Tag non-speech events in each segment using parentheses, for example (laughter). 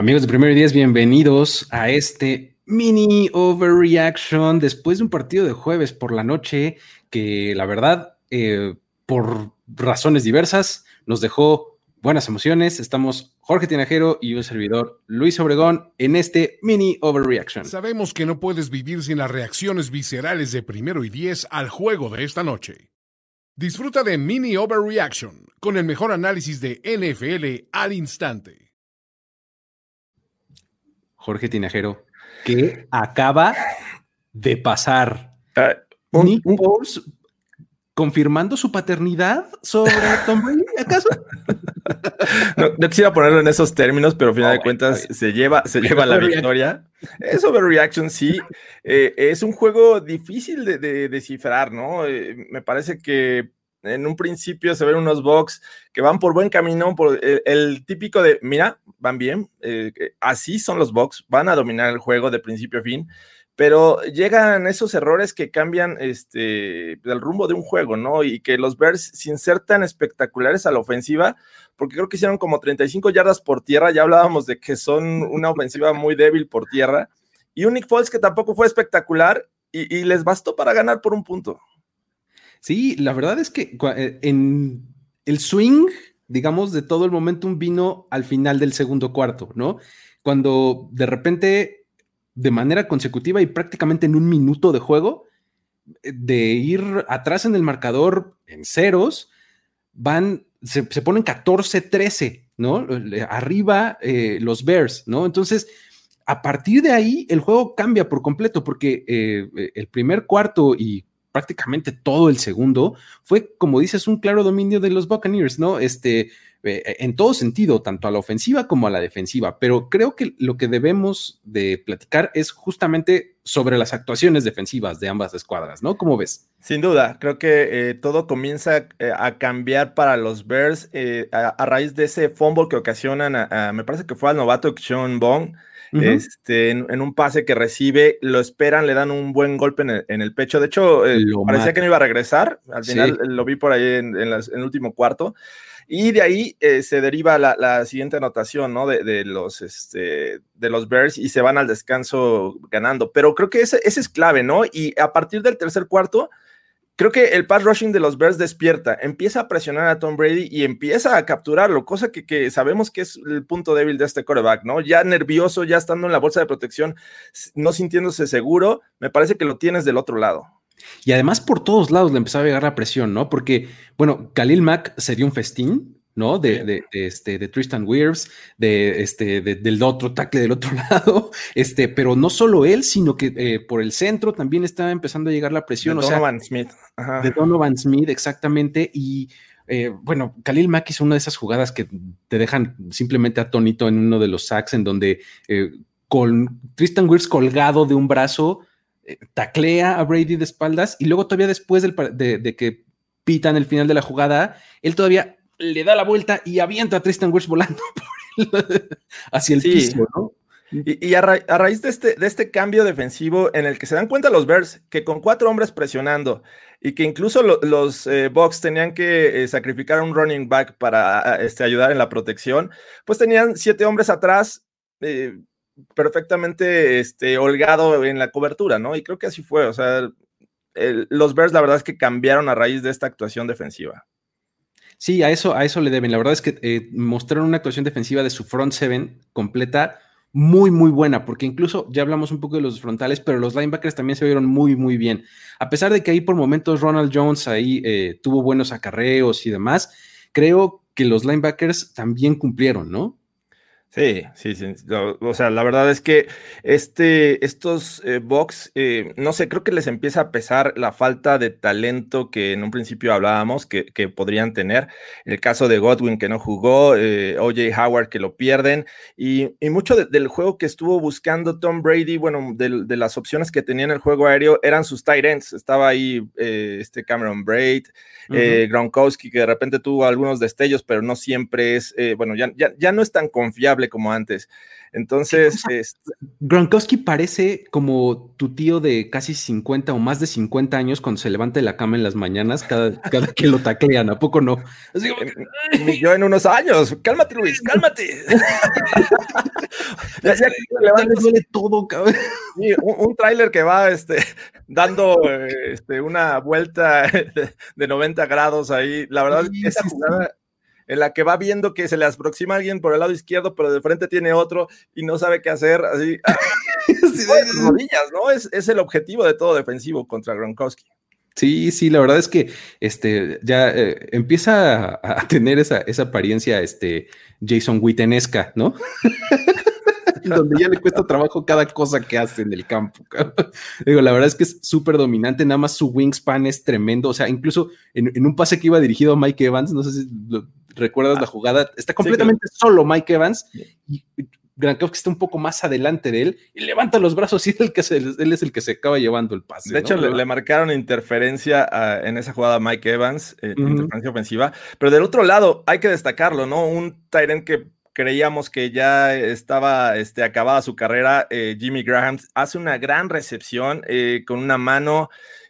Amigos de Primero y Diez, bienvenidos a este mini overreaction después de un partido de jueves por la noche que la verdad, eh, por razones diversas, nos dejó buenas emociones. Estamos Jorge Tinajero y un servidor Luis Obregón en este mini overreaction. Sabemos que no puedes vivir sin las reacciones viscerales de Primero y Diez al juego de esta noche. Disfruta de Mini Overreaction con el mejor análisis de NFL al instante. Jorge Tinajero, que acaba de pasar. Uh, Nick Foles confirmando su paternidad sobre (laughs) Tom Brady, ¿acaso? No, no, quisiera ponerlo en esos términos, pero al final Oh, de cuentas se lleva, se lleva la victoria. Es overreaction, sí. Eh, es un juego difícil de, de descifrar, ¿no? Eh, me parece que en un principio se ven unos box que van por buen camino, por el, típico de, mira, van bien, eh, así son los box, van a dominar el juego de principio a fin, pero llegan esos errores que cambian este, el rumbo de un juego, ¿no? Y que los Bears, sin ser tan espectaculares a la ofensiva, porque creo que hicieron como 35 yardas por tierra, ya hablábamos de que son una ofensiva muy débil por tierra, y un Nick Foles que tampoco fue espectacular y les bastó para ganar por un punto. Sí, la verdad es que eh, en el swing, digamos, de todo el momentum vino al final del segundo cuarto, ¿no? Cuando de repente, de manera consecutiva y prácticamente en un minuto de juego, eh, de ir atrás en el marcador en ceros, van, se, se ponen 14-13, ¿no? Arriba eh, los Bears, ¿no? Entonces, a partir de ahí, el juego cambia por completo, porque el primer cuarto y prácticamente todo el segundo fue, como dices, un claro dominio de los Buccaneers, ¿no? Este, eh, en todo sentido, tanto a la ofensiva como a la defensiva, pero creo que lo que debemos de platicar es justamente sobre las actuaciones defensivas de ambas escuadras, ¿no? ¿Cómo ves? Sin duda, creo que eh, todo comienza eh, a cambiar para los Bears a, raíz de ese fumble que ocasionan, a- me parece que fue al novato Sean Bong, Ujú. este, en, en un pase que recibe, lo esperan, le dan un buen golpe en el, en el pecho. De hecho, eh, parecía mata. que no iba a regresar. Al Sí. final eh, lo vi por ahí en, en las- en el último cuarto. Y de ahí eh, se deriva la, la siguiente anotación, ¿no? De, de los, este, de los Bears y se van al descanso ganando. Pero creo que ese, ese es clave, ¿no? Y a partir del tercer cuarto, creo que el pass rushing de los Bears despierta, empieza a presionar a Tom Brady y empieza a capturarlo, cosa que, que sabemos que es el punto débil de este quarterback, ¿no? Ya nervioso, ya estando en la bolsa de protección, no sintiéndose seguro, me parece que lo tienes del otro lado. Y además por todos lados le empezaba a llegar la presión, ¿no? Porque, bueno, Khalil Mack se dio un festín, ¿no? De, de, de, este, de Tristan Wirfs, de, este, de- del otro tackle del otro (laughs) lado, este, pero no solo él, sino que eh, por el centro también estaba empezando a llegar la presión, De o sea, Donovan Smith. Ajá. de Donovan Smith, exactamente, y eh, bueno, Khalil Mack hizo una de esas jugadas que te dejan simplemente atónito en uno de los sacks en donde eh, con Tristan Wirfs colgado de un brazo, taclea a Brady de espaldas y luego todavía después del de que pitan el final de la jugada, él todavía le da la vuelta y avienta a Tristan Wirfs volando (laughs) por el- hacia el Sí. piso, ¿no? Y, y a, ra- a raíz de este, de este cambio defensivo en el que se dan cuenta los Bears que con cuatro hombres presionando y que incluso lo- los eh, Bucks tenían que eh, sacrificar a un running back para este, ayudar en la protección, pues tenían siete hombres atrás eh, perfectamente este, holgado en la cobertura, ¿no? Y creo que así fue, o sea, el- los Bears la verdad es que cambiaron a raíz de esta actuación defensiva. Sí, a eso, a eso le deben. La verdad es que eh, mostraron una actuación defensiva de su front seven completa muy, muy buena, porque incluso ya hablamos un poco de los frontales, pero los linebackers también se vieron muy, muy bien. A pesar de que ahí por momentos Ronald Jones ahí eh, tuvo buenos acarreos y demás, creo que los linebackers también cumplieron, ¿no? Sí, sí, sí. O sea, la verdad es que este, estos eh, Bucks, eh, no sé, creo que les empieza a pesar la falta de talento que en un principio hablábamos que, que podrían tener. El caso de Godwin que no jugó, eh, OJ Howard que lo pierden y, y mucho de- del juego que estuvo buscando Tom Brady, bueno, del- de, las opciones que tenía en el juego aéreo eran sus tight ends. Estaba ahí eh, este Cameron Braid, eh, Gronkowski, que de repente tuvo algunos destellos, pero no siempre es, eh, bueno, ya, ya, ya no es tan confiable como antes. Entonces, es- Gronkowski parece como tu tío de casi 50 o más de 50 años cuando se levanta de la cama en las mañanas cada, cada que lo taclean, ¿a poco no? Así como, yo en unos años, cálmate Luis, cálmate. (laughs) ya, ya, le duele todo, cabrón. un, tráiler que va este, dando este, una vuelta (laughs) de, 90 grados ahí. La verdad, esa jugada en la que va viendo que se le aproxima alguien por el lado izquierdo, pero de frente tiene otro y no sabe qué hacer, así. (laughs) rodillas, ¿no? Es, es el objetivo de todo defensivo contra Gronkowski. Sí, sí, la verdad es que este, ya eh, empieza a, tener esa, esa, apariencia este, Jason Wittenesca, ¿no? (laughs) Donde ya le cuesta trabajo cada cosa que hace en el campo. Digo, la verdad es que es súper dominante, nada más su wingspan es tremendo. O sea, incluso en, un pase que iba dirigido a Mike Evans, no sé si recuerdas la ah, jugada, está completamente solo Mike Evans y Gronkowski está un poco más adelante de él y levanta los brazos y el que él es el que se acaba llevando el pase. De hecho, le, marcaron interferencia en esa jugada a Mike Evans, eh, interferencia ofensiva. Pero del otro lado, hay que destacarlo, ¿no? Un Tyrant que creíamos que ya estaba este, acabada su carrera, eh, Jimmy Graham, hace una gran recepción eh, con una mano.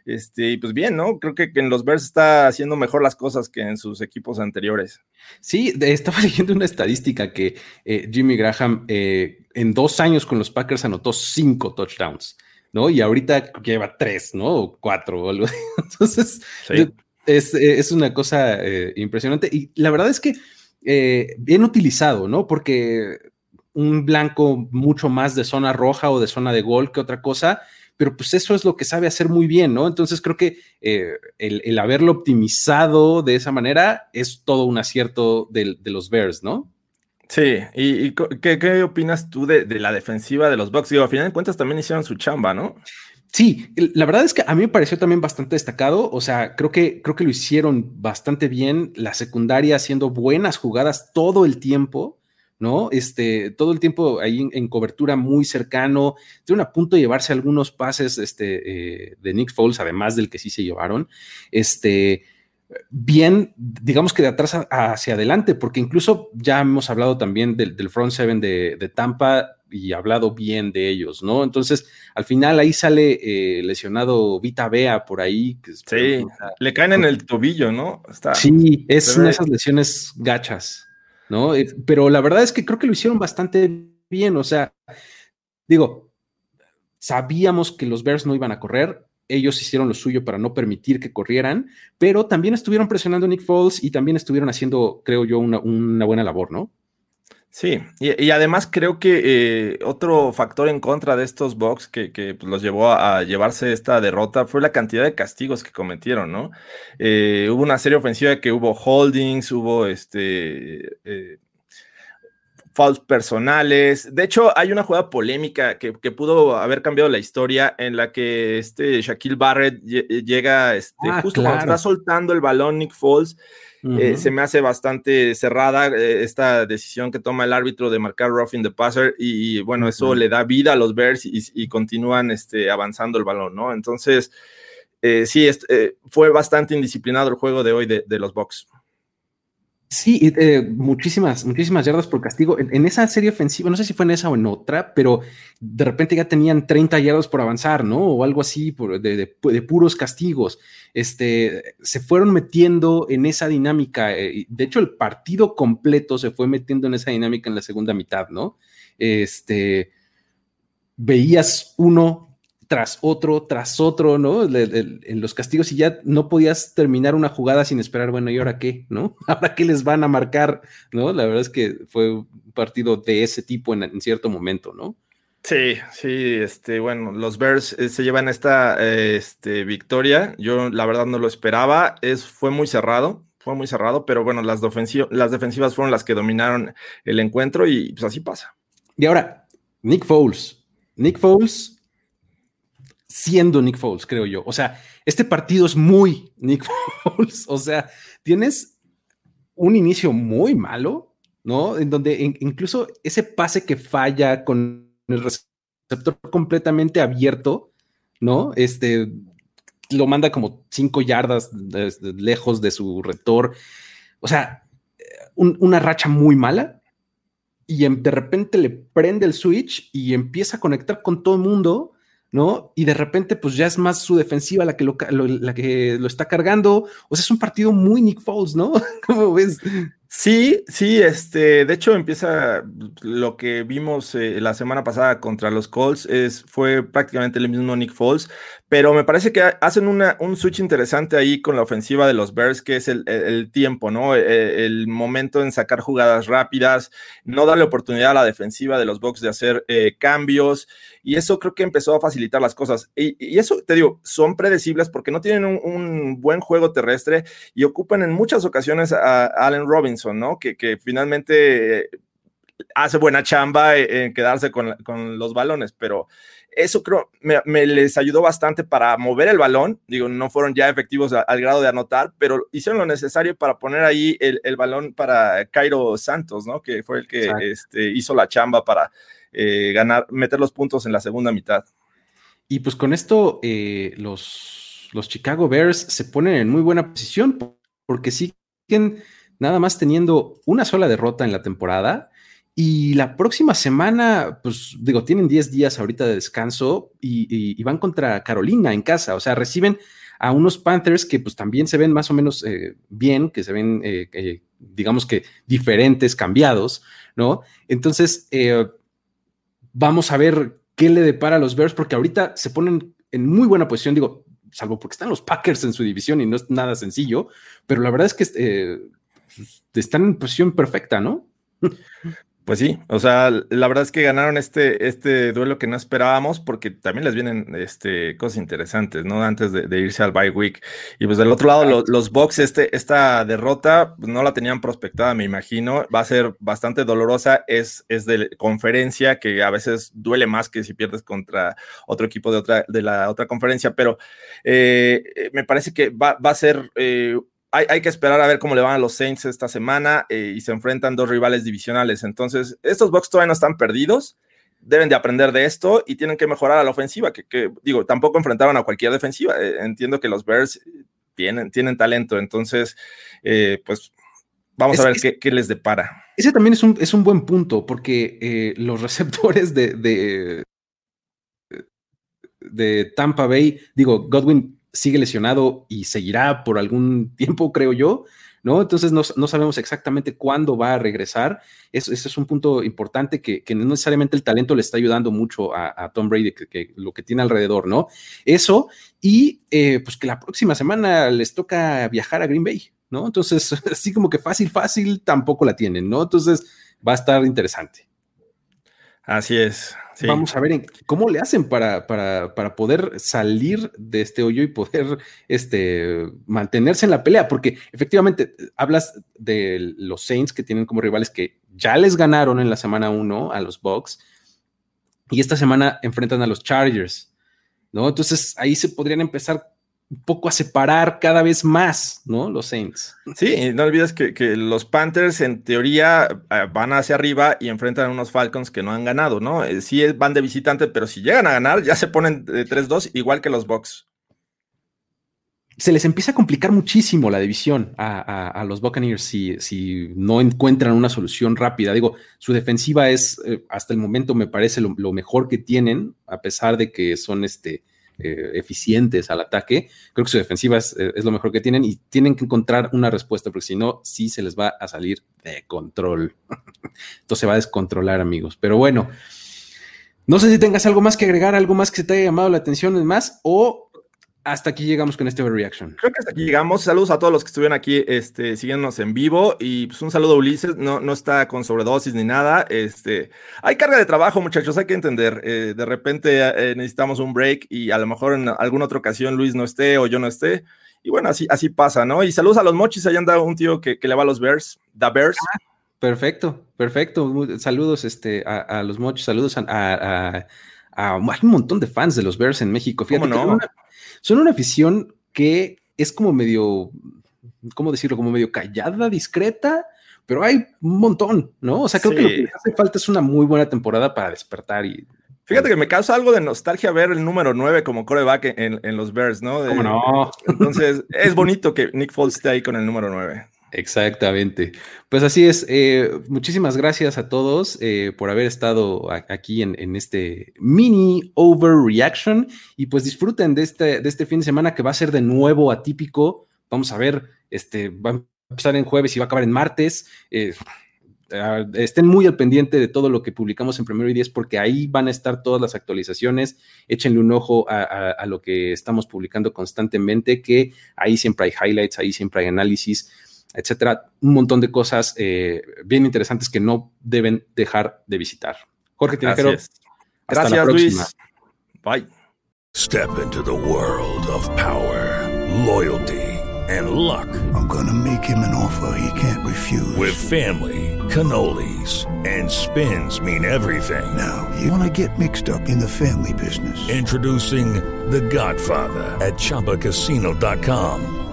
Este, y pues bien, ¿no? Creo que, en los Bears está haciendo mejor las cosas que en sus equipos anteriores. Sí, estaba (laughs) leyendo una estadística que eh, Jimmy Graham eh, en dos años con los Packers anotó cinco touchdowns, ¿no? Y ahorita lleva tres, ¿no? O cuatro o algo. (laughs) Entonces, es, una cosa eh, impresionante. Y la verdad es que bien utilizado, ¿no? Porque un blanco mucho más de zona roja o de zona de gol que otra cosa pero pues eso es lo que sabe hacer muy bien, ¿no? Entonces creo que eh, el, haberlo optimizado de esa manera es todo un acierto de, los Bears, ¿no? Sí, ¿y, qué, opinas tú de, la defensiva de los Bucks? Digo, a final de cuentas también hicieron su chamba, ¿no? Sí, la verdad es que a mí me pareció también bastante destacado, o sea, creo que, creo que lo hicieron bastante bien, la secundaria haciendo buenas jugadas todo el tiempo, ¿no? Este, todo el tiempo ahí en, cobertura muy cercano, estuvieron a punto de llevarse algunos pases este, eh, de Nick Foles, además del que sí se llevaron, este, bien, digamos que de atrás hacia adelante, porque incluso ya hemos hablado también del, front seven de, Tampa y hablado bien de ellos, ¿no? Entonces, al final ahí sale eh, lesionado Vita Bea por ahí. sí, le caen en el tobillo, ¿no? sí, es una de esas lesiones gachas. ¿No? Eh, pero la verdad es que creo que lo hicieron bastante bien, o sea, digo, sabíamos que los Bears no iban a correr, ellos hicieron lo suyo para no permitir que corrieran, pero también estuvieron presionando a Nick Foles y también estuvieron haciendo, creo yo, una, buena labor, ¿no? Sí, y, además creo que eh, otro factor en contra de estos Bucks que, pues, los llevó a, llevarse esta derrota fue la cantidad de castigos que cometieron, ¿no? Eh, hubo una serie ofensiva que hubo holdings, hubo este eh, fouls personales. De hecho, hay una jugada polémica que, pudo haber cambiado la historia en la que este Shaquille Barrett llega este, ah, justo cuando está soltando el balón Nick Foles eh, se me hace bastante cerrada eh, esta decisión que toma el árbitro de marcar roughing the passer y, bueno, eso le da vida a los Bears y, continúan este, avanzando el balón, ¿no? Entonces, eh, sí, fue bastante indisciplinado el juego de hoy de, de los Bucks. Sí, eh, muchísimas, muchísimas yardas por castigo. En, esa serie ofensiva, no sé si fue en esa o en otra, pero de repente ya tenían 30 yardas por avanzar, ¿no? O algo así de, puros castigos. Este, se fueron metiendo en esa dinámica. Eh, de hecho, el partido completo se fue metiendo en esa dinámica en la segunda mitad, ¿no? Este, veías uno tras otro, tras otro, ¿no? en los castigos y ya no podías terminar una jugada sin esperar, bueno, ¿y ahora qué? ¿No? (laughs) ¿Ahora qué les van a marcar? ¿No? La verdad es que fue un partido de ese tipo en, cierto momento, ¿no? Sí, sí, este, bueno, los Bears eh, se llevan esta este, victoria. Yo la verdad no lo esperaba. Es, fue muy cerrado, fue muy cerrado, pero bueno, las, las defensivas fueron las que dominaron el encuentro y pues así pasa. Y ahora, Nick Foles. Nick Foles siendo Nick Foles, creo yo. O sea, este partido es muy Nick (laughs) Foles. O sea, tienes un inicio muy malo, ¿no? En donde incluso ese pase que falla con el receptor completamente abierto, ¿no? Este lo manda como cinco yardas lejos de su receptor. O sea, una racha muy mala. Y de repente le prende el switch y empieza a conectar con todo el mundo ¿no? Y de repente, pues ya es más su defensiva la que lo, la que lo está cargando. O sea, es un partido muy Nick Foles, ¿no? (laughs) ¿Cómo ves? Sí, sí, este, de hecho empieza lo que vimos eh, la semana pasada contra los Colts, es, fue prácticamente el mismo Nick Foles, pero me parece que hacen una, un switch interesante ahí con la ofensiva de los Bears, que es el, tiempo, ¿no? E, el, momento en sacar jugadas rápidas, no darle oportunidad a la defensiva de los Bucks de hacer eh, cambios, y eso creo que empezó a facilitar las cosas. Y, eso, te digo, son predecibles porque no tienen un, buen juego terrestre y ocupan en muchas ocasiones a, Allen Robinson, ¿no? Que, que finalmente eh, hace buena chamba en quedarse con, con los balones, pero eso creo me, les ayudó bastante para mover el balón. Digo, no fueron ya efectivos al grado de anotar, pero hicieron lo necesario para poner ahí el, balón para Cairo Santos, ¿no? Que fue el que este, hizo la chamba para eh, ganar, meter los puntos en la segunda mitad. Y pues con esto, eh, los, los Chicago Bears se ponen en muy buena posición porque siguen nada más teniendo una sola derrota en la temporada y la próxima semana, pues digo, tienen 10 días ahorita de descanso y, van contra Carolina en casa. O sea, reciben a unos Panthers que pues también se ven más o menos eh, bien, que se ven, eh, eh, digamos que diferentes, cambiados, ¿no? Entonces, vamos a ver qué le depara a los Bears, porque ahorita se ponen en muy buena posición, digo, salvo porque están los Packers en su división y no es nada sencillo, pero la verdad es que están en posición perfecta, ¿no? Pues sí, o sea, la verdad es que ganaron este, este duelo que no esperábamos porque también les vienen este, cosas interesantes, ¿no? Antes de, irse al bye week. Y pues del otro lado, los, los Bucks, este, esta derrota pues, no la tenían prospectada, me imagino. Va a ser bastante dolorosa. Es, es de conferencia que a veces duele más que si pierdes contra otro equipo de, otra, de la otra conferencia, pero eh, me parece que va, va a ser... Eh, hay, que esperar a ver cómo le van a los Saints esta semana eh, y se enfrentan dos rivales divisionales. Entonces, estos Bucks todavía no están perdidos, deben de aprender de esto y tienen que mejorar a la ofensiva, que, digo, tampoco enfrentaron a cualquier defensiva. Eh, entiendo que los Bears tienen, tienen talento, entonces, eh, pues vamos a ver qué, les depara. Ese también es un, es un buen punto, porque los (laughs) receptores de, de, de Tampa Bay, digo, Godwin sigue lesionado y seguirá por algún (laughs) tiempo, creo yo, ¿no? Entonces no, sabemos exactamente cuándo va a regresar. ese es un punto importante que, no necesariamente el talento le está ayudando mucho a, Tom Brady, que, lo que tiene alrededor, ¿no? Eso, y eh, pues que la próxima semana les toca viajar a Green Bay, ¿no? Entonces, (laughs) así como que fácil, fácil, tampoco la tienen, ¿no? Entonces va a estar interesante. Así es. Vamos a ver cómo le hacen para, para, poder salir de este hoyo y poder este, mantenerse en la pelea, porque efectivamente hablas de los Saints que tienen como rivales que ya les ganaron en la semana 1 a los Bucks y esta semana enfrentan a los Chargers, ¿no? Entonces ahí se podrían empezar un poco a separar cada vez más, ¿no? Los Saints. Sí, no olvides que, los Panthers en teoría eh, van hacia arriba y enfrentan a unos Falcons que no han ganado, ¿no? Eh, sí van de visitante, pero si llegan a ganar ya se ponen de 3-2 igual que los Bucks. Se les empieza a complicar muchísimo la división a, los Buccaneers si, si, no encuentran una solución rápida. Digo, su defensiva es, eh, hasta el momento me parece lo, lo, mejor que tienen, a pesar de que son este, eh, eficientes al ataque. Creo que su defensiva eh, es, lo mejor que tienen y tienen que encontrar una respuesta, porque si no, sí se les va a salir de control. (laughs) Entonces se va a descontrolar, amigos. Pero bueno, no sé si tengas algo más que agregar, algo más que te haya llamado la atención más, o hasta aquí llegamos con este overreaction. Creo que hasta aquí llegamos. Saludos a todos los que estuvieron aquí este, siguiéndonos en vivo. Y pues un saludo a Ulises. No, no está con sobredosis ni nada. Este, hay carga de trabajo, muchachos. Hay que entender. Eh, de repente eh, necesitamos un break y a lo mejor en alguna otra ocasión Luis no esté o yo no esté. Y bueno, así, así pasa, ¿no? Y saludos a los mochis. Ahí anda un tío que, le va a los Bears. The Bears. Ah, perfecto, perfecto. saludos este, a, los mochis. Saludos a, Hay un montón de fans de los Bears en México. Fíjate no? Son una afición que es como medio, ¿cómo decirlo? Como medio callada, discreta, pero hay un montón, ¿no? O sea, creo que lo que hace falta es una muy buena temporada para despertar y Fíjate que me causa algo de nostalgia ver el número 9 como coreback en, en los Bears, ¿no? ¿Cómo no? Entonces, (laughs) es bonito que Nick Foles esté ahí con el número 9. Exactamente. Pues así es. Eh, muchísimas gracias a todos eh, por haber estado aquí en, este mini overreaction y pues disfruten de este, de este fin de semana que va a ser de nuevo atípico. Vamos a ver, este, va a empezar en jueves y va a acabar en martes. Eh, ah, estén muy al pendiente de todo lo que publicamos en primero y diez, porque ahí van a estar todas las actualizaciones. Échenle un ojo a, lo que estamos publicando constantemente, que ahí siempre hay highlights, ahí siempre hay análisis, etcétera. Un montón de cosas eh, bien interesantes que no deben dejar de visitar. Jorge Tinajero, Gracias, Luis. Bye. Step into the world of power, loyalty, and luck. I'm gonna make him an offer he can't refuse. With family, cannolis, and spins mean everything. Now, you wanna get mixed up in the family business. Introducing The Godfather at Choppacasino.com.